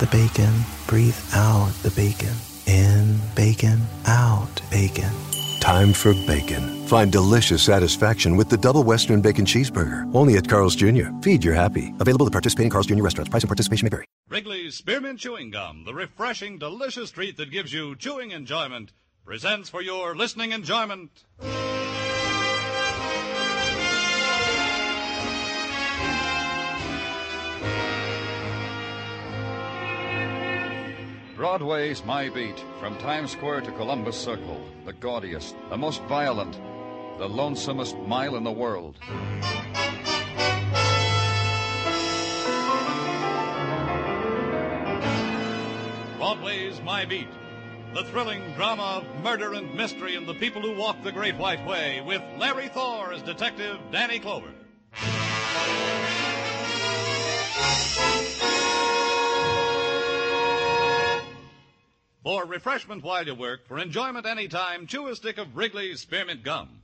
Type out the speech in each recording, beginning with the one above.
the bacon, breathe out the bacon. In bacon, out bacon. Time for bacon. Find delicious satisfaction with the double Western Bacon Cheeseburger. Only at Carl's Jr. Feed your happy. Available at participating in Carl's Jr. restaurants. Price and participation may vary. Wrigley's Spearmint Chewing Gum, the refreshing, delicious treat that gives you chewing enjoyment, presents for your listening enjoyment. Broadway's my beat, from Times Square to Columbus Circle, the gaudiest, the most violent, the lonesomest mile in the world. Broadway's My Beat, the thrilling drama of murder and mystery and the people who walk the Great White Way, with Larry Thor as Detective Danny Clover. For refreshment while you work, for enjoyment anytime, chew a stick of Wrigley's Spearmint Gum.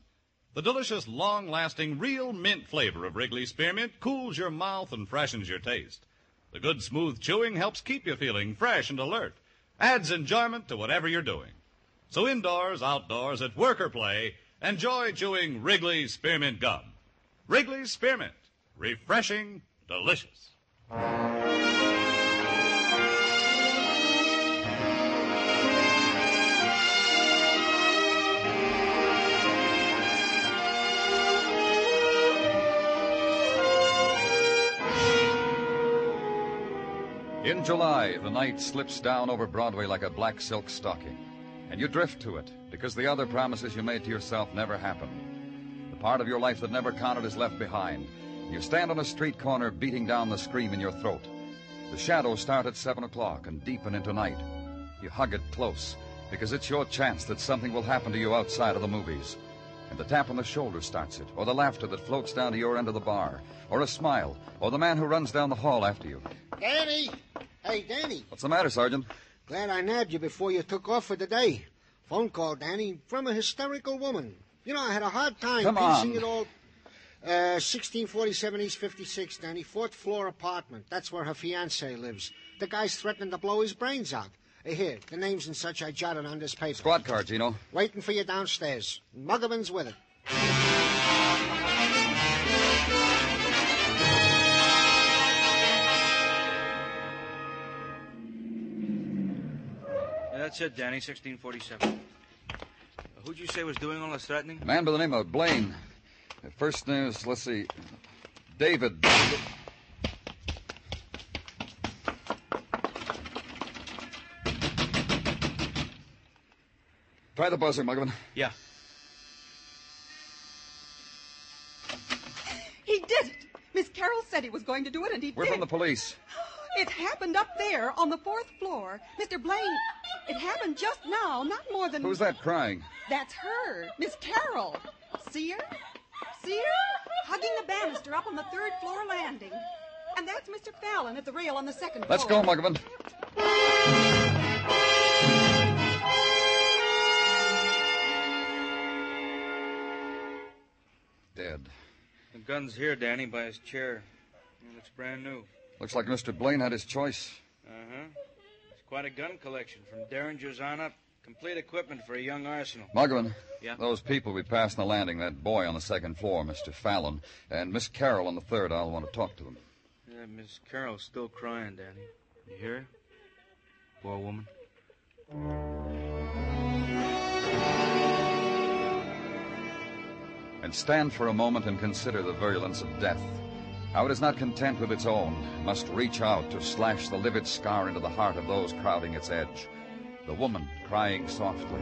The delicious, long lasting, real mint flavor of Wrigley's Spearmint cools your mouth and freshens your taste. The good, smooth chewing helps keep you feeling fresh and alert, adds enjoyment to whatever you're doing. So, indoors, outdoors, at work or play, enjoy chewing Wrigley's Spearmint Gum. Wrigley's Spearmint. Refreshing, delicious. In July, the night slips down over Broadway like a black silk stocking, and you drift to it because the other promises you made to yourself never happen. The part of your life that never counted is left behind. You stand on a street corner beating down the scream in your throat. The shadows start at 7 o'clock and deepen into night. You hug it close because it's your chance that something will happen to you outside of the movies. And the tap on the shoulder starts it, or the laughter that floats down to your end of the bar, or a smile, or the man who runs down the hall after you. Danny! Hey, Danny. What's the matter, Sergeant? Glad I nabbed you before you took off for the day. Phone call, Danny, from a hysterical woman. You know, I had a hard time Come piecing on. it all. Uh, 1647 East 56, Danny. Fourth floor apartment. That's where her fiance lives. The guy's threatening to blow his brains out. Uh, here, the names and such I jotted on this paper. Squad car, Gino. Waiting for you downstairs. Muggavan's with it. That's it, Danny, 1647. Uh, Who'd you say was doing all this threatening? A man by the name of Blaine. Uh, First name is, let's see, David. Try the buzzer, Muggavan. Yeah. He did it. Miss Carroll said he was going to do it, and he We're did. from the police. It happened up there on the fourth floor. Mr. Blaine, it happened just now, not more than. Who's that crying? That's her, Miss Carroll. See her? See her? Hugging the banister up on the third floor landing. And that's Mr. Fallon at the rail on the second floor. Let's go, floor. Muggavan. Dead. The gun's here, Danny, by his chair. It looks brand new. Looks like Mr. Blaine had his choice. Uh huh. Quite a gun collection, from Derringers on up. Complete equipment for a young arsenal. Muggavan. Yeah? Those people we passed on the landing, that boy on the second floor, Mr. Fallon, and Miss Carroll on the third, I'll want to talk to them. Yeah, Miss Carroll's still crying, Danny. You hear her? Poor woman. And stand for a moment and consider the virulence of death. How it is not content with its own, must reach out to slash the livid scar into the heart of those crowding its edge. The woman crying softly.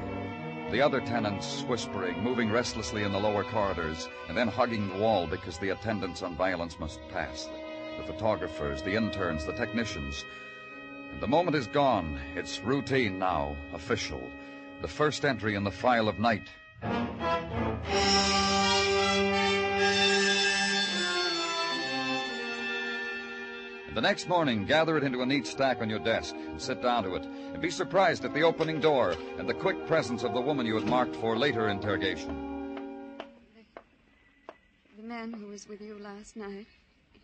The other tenants whispering, moving restlessly in the lower corridors, and then hugging the wall because the attendants on violence must pass. The photographers, the interns, the technicians. And the moment is gone. It's routine now, official. The first entry in the file of night. The next morning, gather it into a neat stack on your desk and sit down to it. And be surprised at the opening door and the quick presence of the woman you had marked for later interrogation. The man who was with you last night,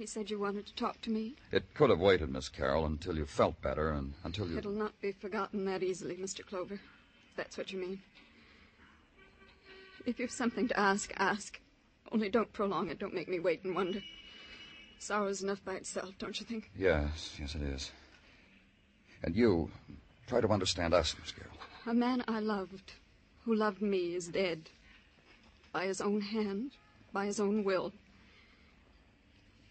He said you wanted to talk to me. It could have waited, Miss Carroll, until you felt better and until you. It'll not be forgotten that easily, Mr. Clover. If that's what you mean. If you've something to ask, ask. Only don't prolong it. Don't make me wait and wonder. Sorrow's enough by itself, don't you think? Yes, yes, it is. And you, try to understand us, Miss Carroll. A man I loved, who loved me, is dead. By his own hand, by his own will.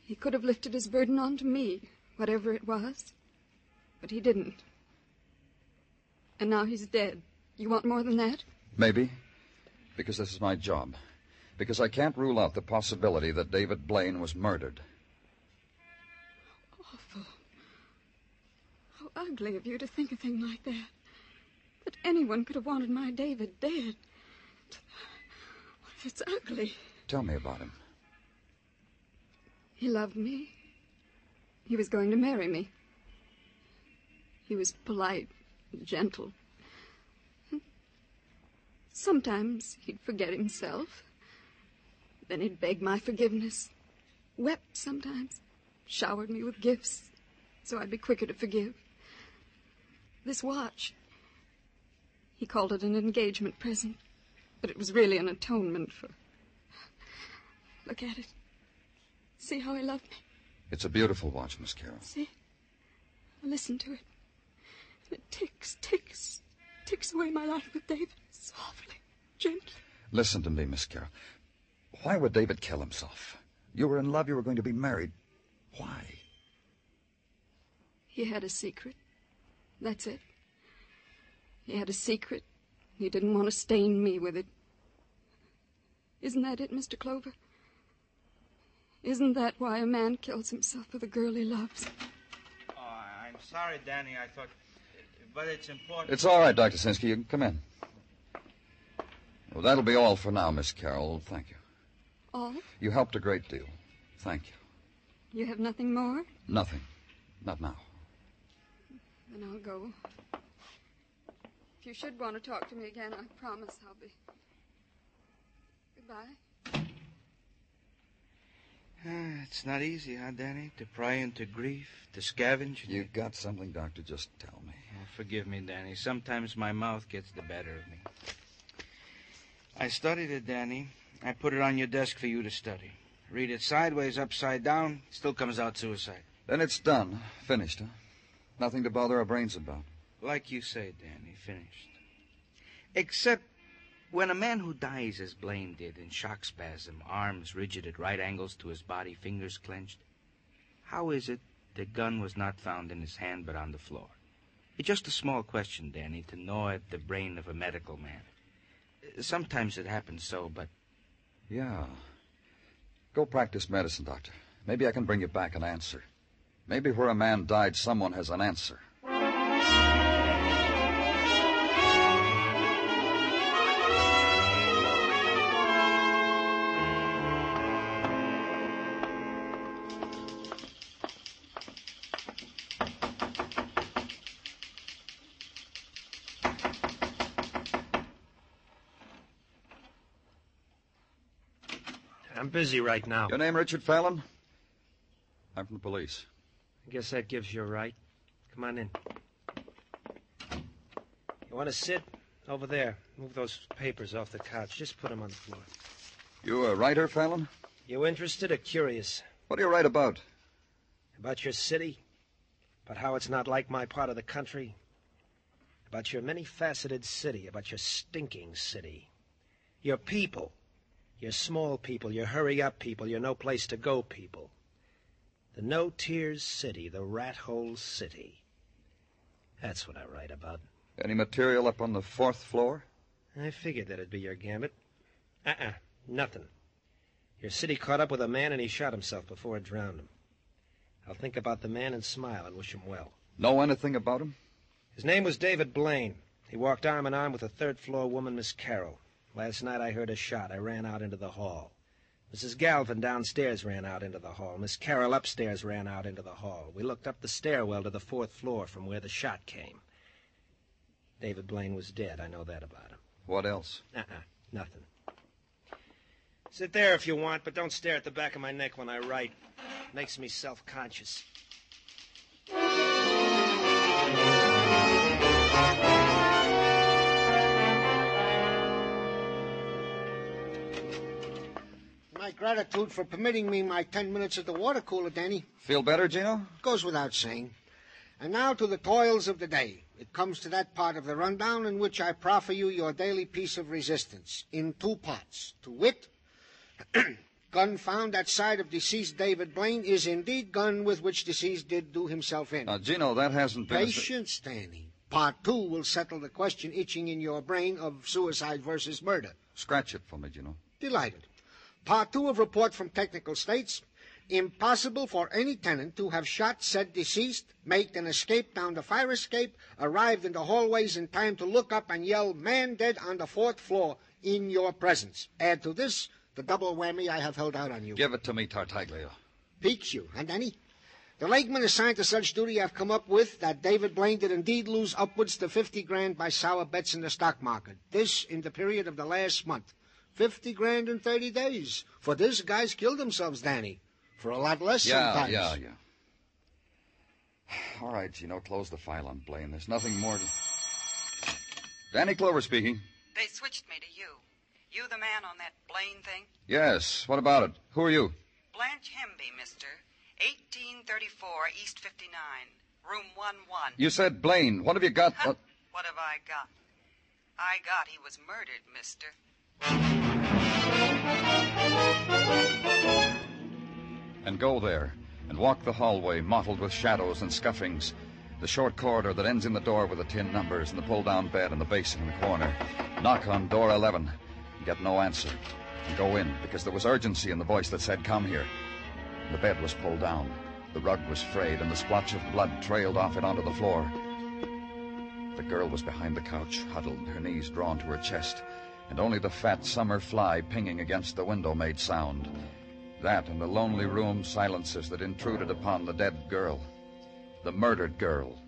He could have lifted his burden onto me, whatever it was, but he didn't. And now he's dead. You want more than that? Maybe. Because this is my job. Because I can't rule out the possibility that David Blaine was murdered. Awful. How ugly of you to think a thing like that. That anyone could have wanted my David dead. It's ugly. Tell me about him. He loved me. He was going to marry me. He was polite, gentle. Sometimes he'd forget himself. Then he'd beg my forgiveness. Wept sometimes. Showered me with gifts so I'd be quicker to forgive. This watch, he called it an engagement present, but it was really an atonement for. Look at it. See how he loved me? It's a beautiful watch, Miss Carroll. See? Listen to it. And It ticks, ticks, ticks away my life with David. Softly, gently. Listen to me, Miss Carroll. Why would David kill himself? You were in love, you were going to be married. Why? He had a secret. That's it. He had a secret. He didn't want to stain me with it. Isn't that it, Mr. Clover? Isn't that why a man kills himself for the girl he loves? Oh, I'm sorry, Danny. I thought. But it's important. It's all right, Dr. Sinsky. You can come in. Well, that'll be all for now, Miss Carroll. Thank you. All? You helped a great deal. Thank you. You have nothing more? Nothing. Not now. Then I'll go. If you should want to talk to me again, I promise I'll be. Goodbye. Ah, it's not easy, huh, Danny? To pry into grief, to scavenge. You've got something, Doctor? Just tell me. Oh, forgive me, Danny. Sometimes my mouth gets the better of me. I studied it, Danny. I put it on your desk for you to study. Read it sideways, upside down, still comes out suicide. Then it's done. Finished, huh? Nothing to bother our brains about. Like you say, Danny, finished. Except when a man who dies as Blaine did in shock spasm, arms rigid at right angles to his body, fingers clenched, how is it the gun was not found in his hand but on the floor? It's just a small question, Danny, to gnaw at the brain of a medical man. Sometimes it happens so, but Yeah. Go practice medicine, Doctor. Maybe I can bring you back an answer. Maybe where a man died, someone has an answer. I'm busy right now. Your name, Richard Fallon? I'm from the police. I guess that gives you a right. Come on in. You want to sit? Over there. Move those papers off the couch. Just put them on the floor. You a writer, Fallon? You interested or curious? What do you write about? About your city? About how it's not like my part of the country? About your many faceted city? About your stinking city? Your people? Your small people, your hurry up people, your no place to go people. The no tears city, the rat hole city. That's what I write about. Any material up on the fourth floor? I figured that'd be your gambit. Uh uh nothing. Your city caught up with a man and he shot himself before it drowned him. I'll think about the man and smile and wish him well. Know anything about him? His name was David Blaine. He walked arm in arm with a third floor woman, Miss Carroll. Last night I heard a shot. I ran out into the hall. Mrs. Galvin downstairs ran out into the hall. Miss Carroll upstairs ran out into the hall. We looked up the stairwell to the fourth floor from where the shot came. David Blaine was dead. I know that about him. What else? Uh-uh. Nothing. Sit there if you want, but don't stare at the back of my neck when I write. Makes me self-conscious. My gratitude for permitting me my ten minutes at the water cooler, Danny. Feel better, Gino? Goes without saying. And now to the toils of the day. It comes to that part of the rundown in which I proffer you your daily piece of resistance in two parts. To wit, gun found at side of deceased David Blaine is indeed gun with which deceased did do himself in. Now, Gino, that hasn't been. Patience, Danny. Part two will settle the question itching in your brain of suicide versus murder. Scratch it for me, Gino. Delighted. Part two of report from technical states. Impossible for any tenant to have shot said deceased, made an escape down the fire escape, arrived in the hallways in time to look up and yell, man dead on the fourth floor in your presence. Add to this the double whammy I have held out on you. Give it to me, Tartaglia. Piques you, huh, Danny? The lakeman assigned to such duty I've come up with that David Blaine did indeed lose upwards to 50 grand by sour bets in the stock market. This in the period of the last month. 50 grand in 30 days. For this, guys killed themselves, Danny. For a lot less Yeah, sometimes. yeah, yeah. yeah. All right, Gino, close the file on Blaine. There's nothing more to. Danny Clover speaking. They switched me to you. You the man on that Blaine thing? Yes, what about it? Who are you? Blanche Hemby, mister. 1834 East 59. Room 1 1. You said Blaine. What have you got? What? What have I got? I got he was murdered, mister. And go there, and walk the hallway mottled with shadows and scuffings. The short corridor that ends in the door with the tin numbers and the pull down bed and the basin in the corner. Knock on door 11. and Get no answer. And go in, because there was urgency in the voice that said, Come here. The bed was pulled down. The rug was frayed, and the splotch of blood trailed off it onto the floor. The girl was behind the couch, huddled, her knees drawn to her chest, and only the fat summer fly pinging against the window made sound. That and the lonely room silences that intruded upon the dead girl. The murdered girl.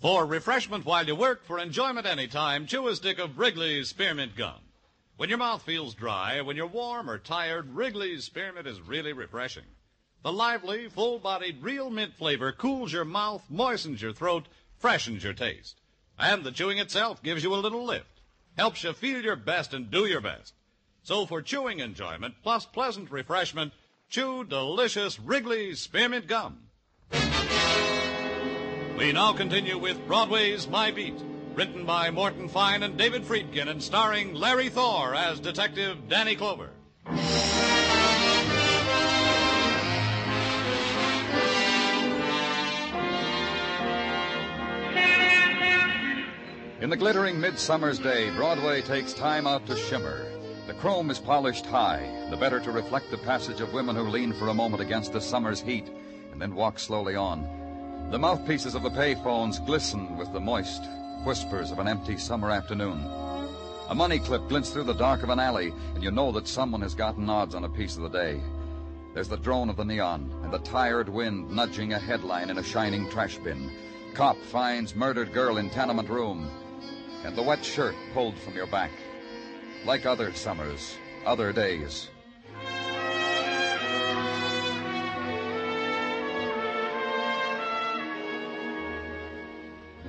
For refreshment while you work, for enjoyment anytime, chew a stick of Wrigley's Spearmint Gum. When your mouth feels dry, when you're warm or tired, Wrigley's Spearmint is really refreshing. The lively, full-bodied, real mint flavor cools your mouth, moistens your throat, freshens your taste. And the chewing itself gives you a little lift, helps you feel your best and do your best. So for chewing enjoyment plus pleasant refreshment, chew delicious Wrigley's Spearmint Gum. We now continue with Broadway's My Beat, written by Morton Fine and David Friedkin and starring Larry Thor as Detective Danny Clover. In the glittering midsummer's day, Broadway takes time out to shimmer. The chrome is polished high, the better to reflect the passage of women who lean for a moment against the summer's heat and then walk slowly on. The mouthpieces of the payphones glisten with the moist whispers of an empty summer afternoon. A money clip glints through the dark of an alley, and you know that someone has gotten odds on a piece of the day. There's the drone of the neon and the tired wind nudging a headline in a shining trash bin. Cop finds murdered girl in tenement room. And the wet shirt pulled from your back. Like other summers, other days.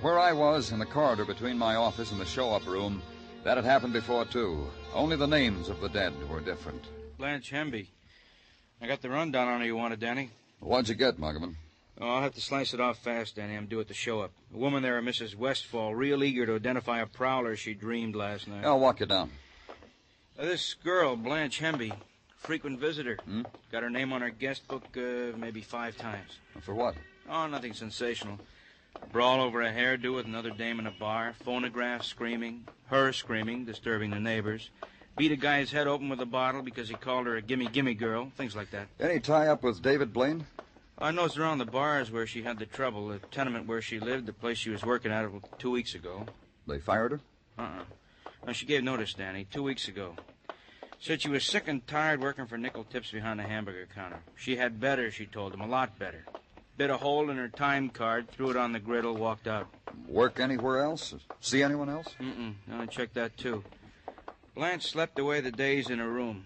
Where I was, in the corridor between my office and the show up room, that had happened before, too. Only the names of the dead were different. Blanche Hemby. I got the rundown on her you wanted, Danny. What'd you get, Muggavan? Oh, I'll have to slice it off fast, Danny. I'm due at the show up. A woman there, a Mrs. Westfall, real eager to identify a prowler she dreamed last night. I'll walk you down. Uh, this girl, Blanche Hemby, frequent visitor. Hmm? Got her name on her guest book uh, maybe five times. For what? Oh, nothing sensational. Brawl over a hairdo with another dame in a bar, phonograph screaming, her screaming, disturbing the neighbors. Beat a guy's head open with a bottle because he called her a gimme gimme girl, things like that. Any tie up with David Blaine? I noticed around the bars where she had the trouble, the tenement where she lived, the place she was working at two weeks ago. They fired her? Uh-uh. Well, she gave notice, Danny, two weeks ago. Said she was sick and tired working for nickel tips behind the hamburger counter. She had better, she told him, a lot better. Bit a hole in her time card, threw it on the griddle, walked out. Work anywhere else? See anyone else? Mm-mm. No, I checked that, too. Blanche slept away the days in her room.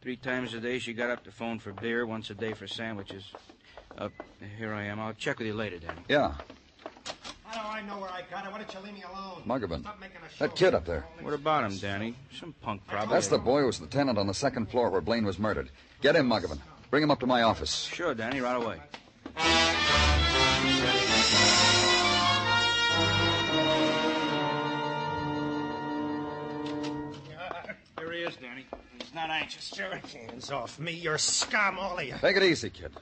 Three times a day she got up to phone for beer, once a day for sandwiches. Uh, here I am. I'll check with you later, Danny. Yeah, How do I know where I got it? Why don't you leave me alone? Muggavan. Stop making a show. That kid up there. What about him, Danny? Some punk, probably. That's the boy who was the tenant on the second floor where Blaine was murdered. Get him, Muggavan. Bring him up to my office. Sure, Danny, right away. Here he is, Danny. He's not anxious. Sure, hands off me. You're scum, all of you. Take it easy, kid.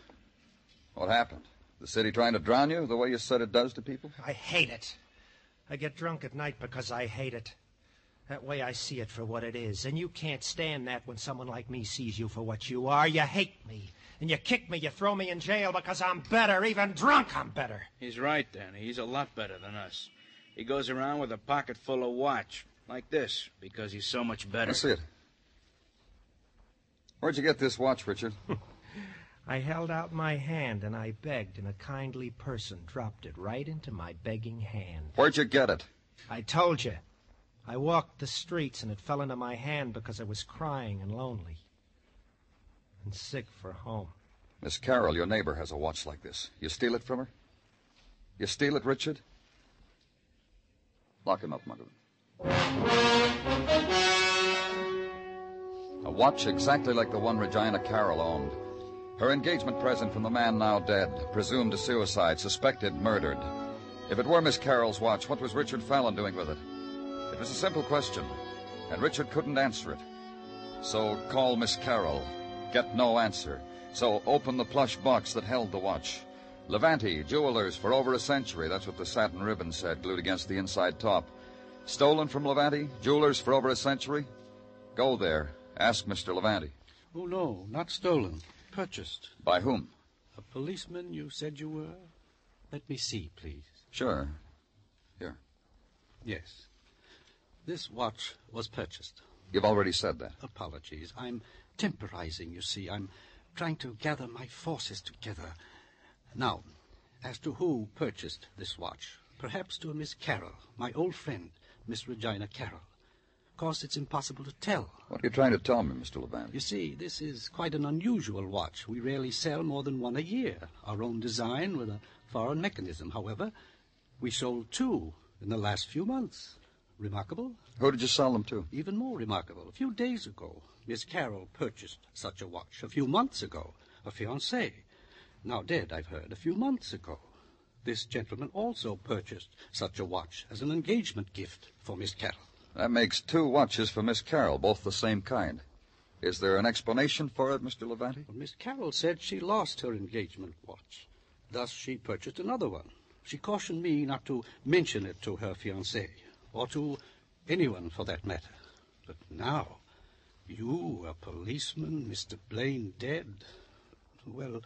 What happened? The city trying to drown you the way you said it does to people? I hate it. I get drunk at night because I hate it. That way I see it for what it is. And you can't stand that when someone like me sees you for what you are. You hate me. And you kick me, you throw me in jail because I'm better. Even drunk, I'm better. He's right, Danny. He's a lot better than us. He goes around with a pocket full of watch, like this, because he's so much better. Let's see it. Where'd you get this watch, Richard? I held out my hand and I begged, and a kindly person dropped it right into my begging hand. Where'd you get it? I told you. I walked the streets and it fell into my hand because I was crying and lonely. And sick for home. Miss Carroll, your neighbor, has a watch like this. You steal it from her? You steal it, Richard? Lock him up, Muggavan. A watch exactly like the one Regina Carroll owned. Her engagement present from the man now dead, presumed a suicide, suspected murdered. If it were Miss Carroll's watch, what was Richard Fallon doing with it? It was a simple question, and Richard couldn't answer it. So call Miss Carroll. Get no answer. So open the plush box that held the watch. Levante, jewelers for over a century. That's what the satin ribbon said, glued against the inside top. Stolen from Levante, jewelers for over a century? Go there. Ask Mr. Levante. Oh, no, not stolen. Purchased. By whom? A policeman you said you were? Let me see, please. Sure. Here. Yes. This watch was purchased. You've already said that. Apologies. I'm temporizing, you see. I'm trying to gather my forces together. Now, as to who purchased this watch, perhaps to a Miss Carroll, my old friend, Miss Regina Carroll. Of course, it's impossible to tell. What are you trying to tell me, Mr. Levante? You see, this is quite an unusual watch. We rarely sell more than one a year. Our own design with a foreign mechanism. However, we sold two in the last few months. Remarkable? Who did you sell them to? Even more remarkable. A few days ago, Miss Carroll purchased such a watch. A few months ago, a fiancé. Now dead, I've heard, a few months ago. This gentleman also purchased such a watch as an engagement gift for Miss Carroll. That makes two watches for Miss Carroll, both the same kind. Is there an explanation for it, Mr. Levante? Well, Miss Carroll said she lost her engagement watch. Thus, she purchased another one. She cautioned me not to mention it to her fiancé, or to anyone for that matter. But now, you, a policeman, Mr. Blaine dead. Well,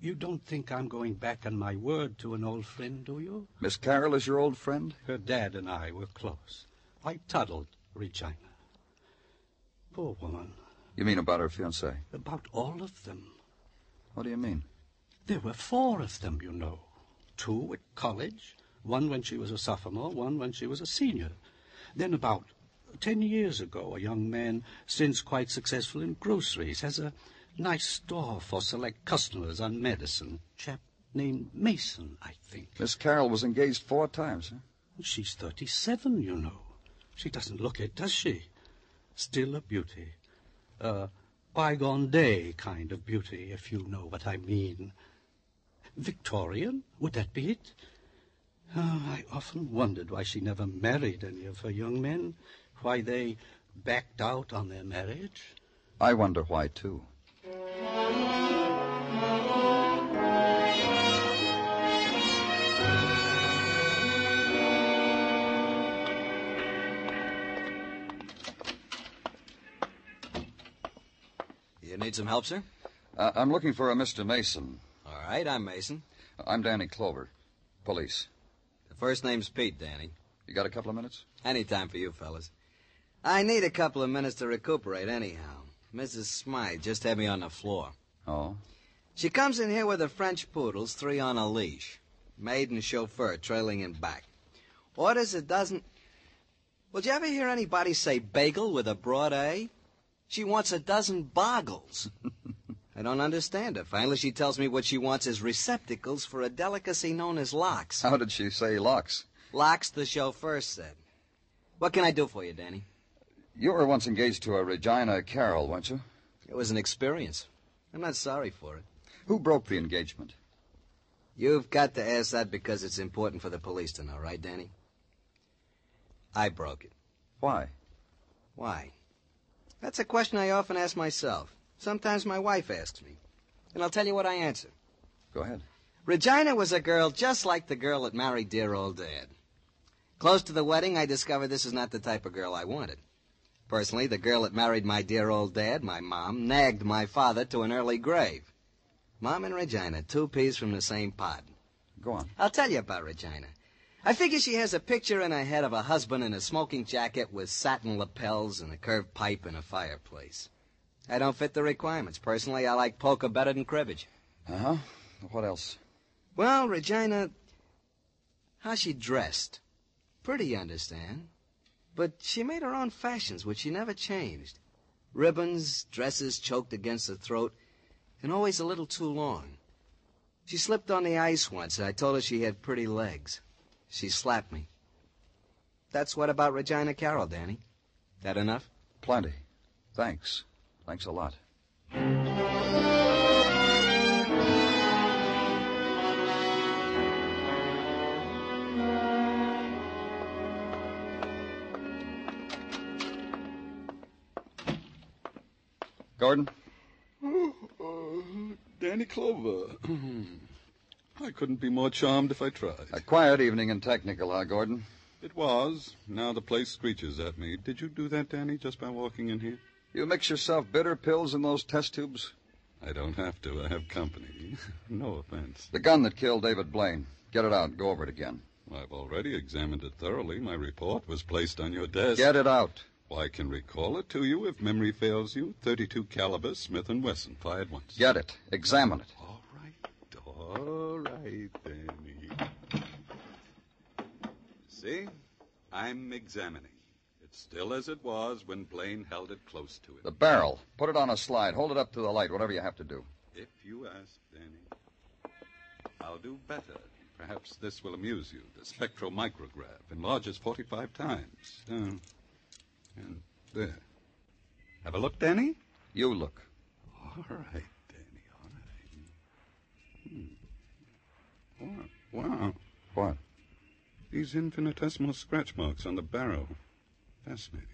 you don't think I'm going back on my word to an old friend, do you? Miss Carroll is your old friend? Her dad and I were close. I toddled Regina. Poor woman. You mean about her fiancé? About all of them. What do you mean? There were four of them, you know. Two at college, one when she was a sophomore, one when she was a senior. Then about ten years ago, a young man, since quite successful in groceries, has a nice store for select customers on Madison. Chap named Mason, I think. Miss Carroll was engaged four times, huh? She's thirty-seven, you know. She doesn't look it, does she? Still a beauty. A bygone day kind of beauty, if you know what I mean. Victorian? Would that be it? Oh, I often wondered why she never married any of her young men, why they backed out on their marriage. I wonder why, too. You need some help, sir? Uh, I'm looking for a Mr. Mason. All right, I'm Mason. I'm Danny Clover, police. First name's Pete, Danny. You got a couple of minutes? Any time for you, fellas. I need a couple of minutes to recuperate, anyhow. Mrs. Smythe just had me on the floor. Oh? She comes in here with her French poodles, three on a leash. Maid and chauffeur trailing in back. Orders a dozen. Well, did you ever hear anybody say bagel with a broad A? She wants a dozen boggles. I don't understand her. Finally, she tells me what she wants is receptacles for a delicacy known as locks. How did she say locks? Locks, the chauffeur said. What can I do for you, Danny? You were once engaged to a Regina Carroll, weren't you? It was an experience. I'm not sorry for it. Who broke the engagement? You've got to ask that because it's important for the police to know, right, Danny? I broke it. Why? Why? That's a question I often ask myself. Sometimes my wife asks me. And I'll tell you what I answer. Go ahead. Regina was a girl just like the girl that married dear old Dad. Close to the wedding, I discovered this is not the type of girl I wanted. Personally, the girl that married my dear old dad, my mom, nagged my father to an early grave. Mom and Regina, two peas from the same pod. Go on. I'll tell you about Regina. I figure she has a picture in her head of a husband in a smoking jacket with satin lapels and a curved pipe and a fireplace. I don't fit the requirements. Personally, I like poker better than cribbage. Uh-huh. What else? Well, Regina, how she dressed. Pretty, you understand. But she made her own fashions, which she never changed. Ribbons, dresses choked against the throat, and always a little too long. She slipped on the ice once, and I told her she had pretty legs. She slapped me. That's what about Regina Carroll, Danny. That enough? Plenty. Thanks. Thanks a lot. Gordon? Oh, uh, Danny Clover. I couldn't be more charmed if I tried. A quiet evening in Technical, huh, Gordon? It was. Now the place screeches at me. Did you do that, Danny, just by walking in here? You mix yourself bitter pills in those test tubes? I don't have to. I have company. no offense. The gun that killed David Blaine. Get it out. Go over it again. I've already examined it thoroughly. My report was placed on your desk. Get it out. Well, I can recall it to you if memory fails you. 32 caliber Smith & Wesson, fired once. Get it. Examine it. All right. All right, Danny. See? I'm examining. It's still as it was when Blaine held it close to it. The barrel. Put it on a slide. Hold it up to the light, whatever you have to do. If you ask, Danny. I'll do better. Perhaps this will amuse you. The spectromicrograph enlarges 45 times. Uh, and there. Have a look, Danny? You look. All right, Danny, all right. Hmm. Wow. wow. What? These infinitesimal scratch marks on the barrel. Fascinating.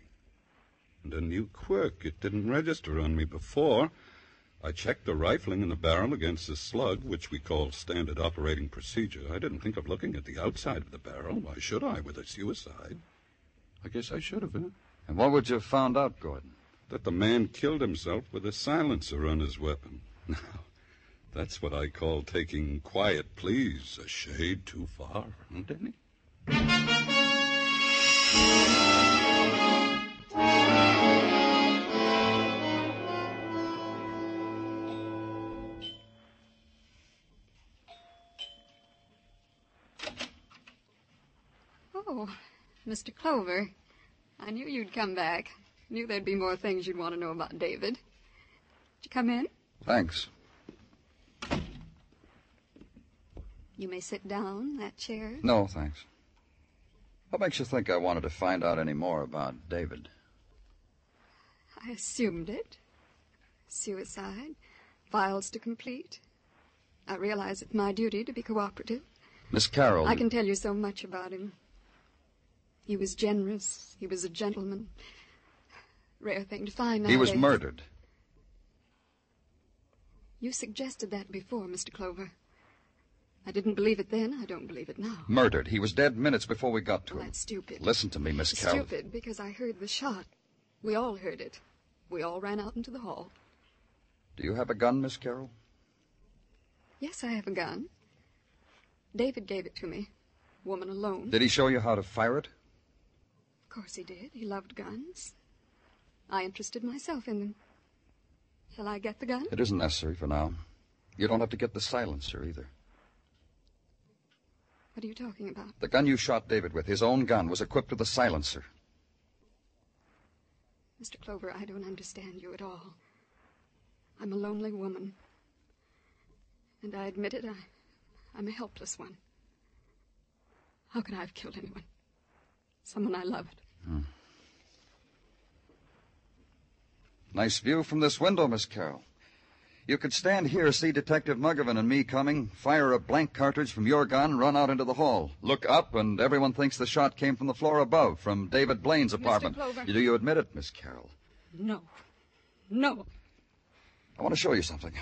And a new quirk. It didn't register on me before. I checked the rifling in the barrel against the slug, which we call standard operating procedure. I didn't think of looking at the outside of the barrel. Why should I, with a suicide? I guess I should have, huh? And what would you have found out, Gordon? That the man killed himself with a silencer on his weapon. Now, that's what I call taking quiet pleas a shade too far, huh, Danny? Mr. Clover. I knew you'd come back. Knew there'd be more things you'd want to know about David. Did you come in? Thanks. You may sit down, that chair. No, thanks. What makes you think I wanted to find out any more about David? I assumed it. Suicide. Files to complete. I realize it's my duty to be cooperative. Miss Carroll. I can tell you so much about him. He was generous. He was a gentleman. Rare thing to find He was murdered. You suggested that before, Mr. Clover. I didn't believe it then. I don't believe it now. Murdered. He was dead minutes before we got to Well, him. that's stupid. Listen to me, Miss Carroll. Stupid because I heard the shot. We all heard it. We all ran out into the hall. Do you have a gun, Miss Carroll? Yes, I have a gun. David gave it to me. Woman alone. Did he show you how to fire it? Of course he did. He loved guns. I interested myself in them. Shall I get the gun? It isn't necessary for now. You don't have to get the silencer either. What are you talking about? The gun you shot David with, his own gun, was equipped with a silencer. Mr. Clover, I don't understand you at all. I'm a lonely woman. And I admit it, I, I'm a helpless one. How could I have killed anyone? Someone I loved. Hmm. Nice view from this window, Miss Carroll. You could stand here, see Detective Muggavan and me coming, fire a blank cartridge from your gun, run out into the hall, look up, and everyone thinks the shot came from the floor above, from David Blaine's apartment. Clover. Do you admit it, Miss Carroll? No. No. I want to show you something.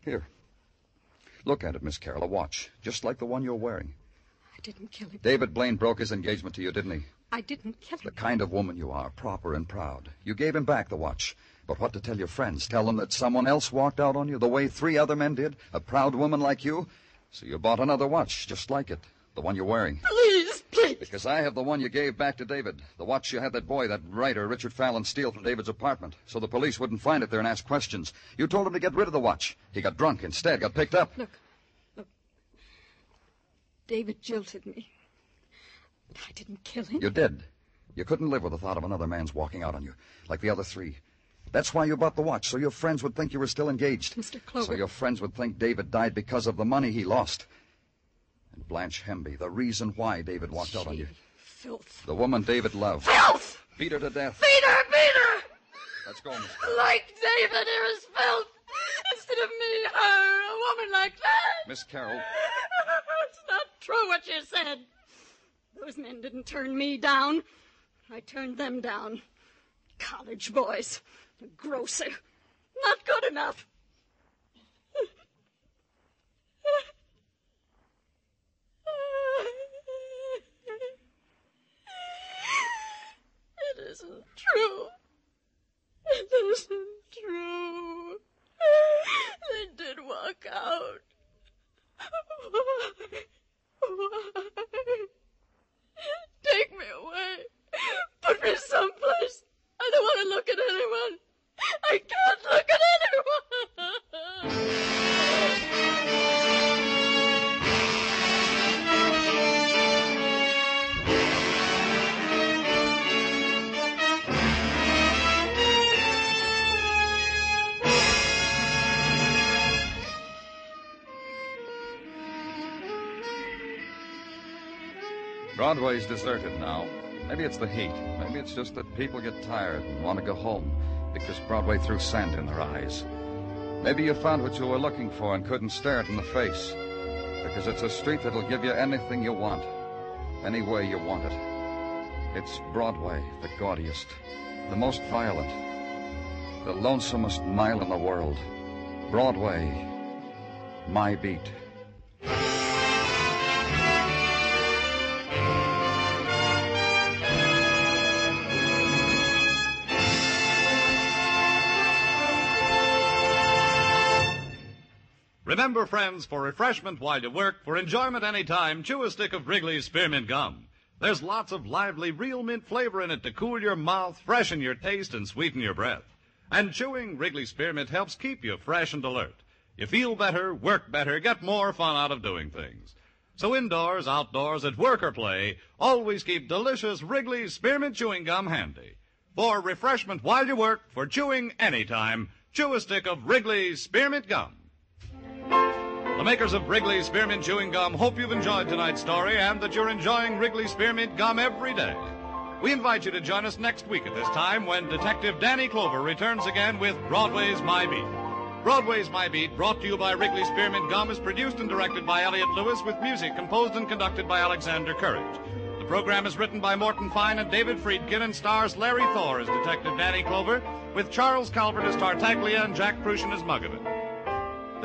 Here. Look at it, Miss Carroll. A watch, just like the one you're wearing. Didn't kill him. David Blaine broke his engagement to you, didn't he? I didn't kill him. The kind of woman you are, proper and proud. You gave him back the watch. But what to tell your friends? Tell them that someone else walked out on you the way three other men did? A proud woman like you? So you bought another watch, just like it. The one you're wearing. Please, please. Because I have the one you gave back to David. The watch you had that boy, that writer, Richard Fallon, steal from David's apartment. So the police wouldn't find it there and ask questions. You told him to get rid of the watch. He got drunk instead, got picked up. Look. David jilted me. But I didn't kill him. You did. You couldn't live with the thought of another man's walking out on you, like the other three. That's why you bought the watch, so your friends would think you were still engaged. Mr. Clover. So your friends would think David died because of the money he lost. And Blanche Hemby, the reason why David walked out on you. Filth. The woman David loved. Filth! Beat her to death. Beat her! Beat her! Let's go, Miss. Like David, here is filth. Instead of me, her, a woman like that. Miss Carroll. True what you said. Those men didn't turn me down. I turned them down. College boys. A grocer. Not good enough. It isn't true. It isn't true. They did walk out. Why? Why? Take me away. Put me someplace. I don't want to look at anyone. I can't look at anyone. Broadway's deserted now. Maybe it's the heat. Maybe it's just that people get tired and want to go home because Broadway threw sand in their eyes. Maybe you found what you were looking for and couldn't stare it in the face because it's a street that'll give you anything you want, any way you want it. It's Broadway, the gaudiest, the most violent, the lonesomest mile in the world. Broadway, my beat. Remember, friends, for refreshment while you work, for enjoyment any time, chew a stick of Wrigley's Spearmint Gum. There's lots of lively real mint flavor in it to cool your mouth, freshen your taste, and sweeten your breath. And chewing Wrigley's Spearmint helps keep you fresh and alert. You feel better, work better, get more fun out of doing things. So indoors, outdoors, at work or play, always keep delicious Wrigley's Spearmint Chewing Gum handy. For refreshment while you work, for chewing anytime, chew a stick of Wrigley's Spearmint Gum. The makers of Wrigley Spearmint Chewing Gum hope you've enjoyed tonight's story and that you're enjoying Wrigley Spearmint Gum every day. We invite you to join us next week at this time when Detective Danny Clover returns again with Broadway's My Beat. Broadway's My Beat, brought to you by Wrigley Spearmint Gum, is produced and directed by Elliott Lewis with music composed and conducted by Alexander Courage. The program is written by Morton Fine and David Friedkin and stars Larry Thor as Detective Danny Clover, with Charles Calvert as Tartaglia and Jack Kruschen as Muggavan.